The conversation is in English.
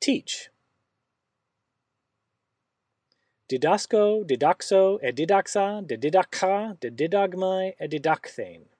teach. Didasko, didaxo, edidaxa, didaxa, dididagmai, didagmai.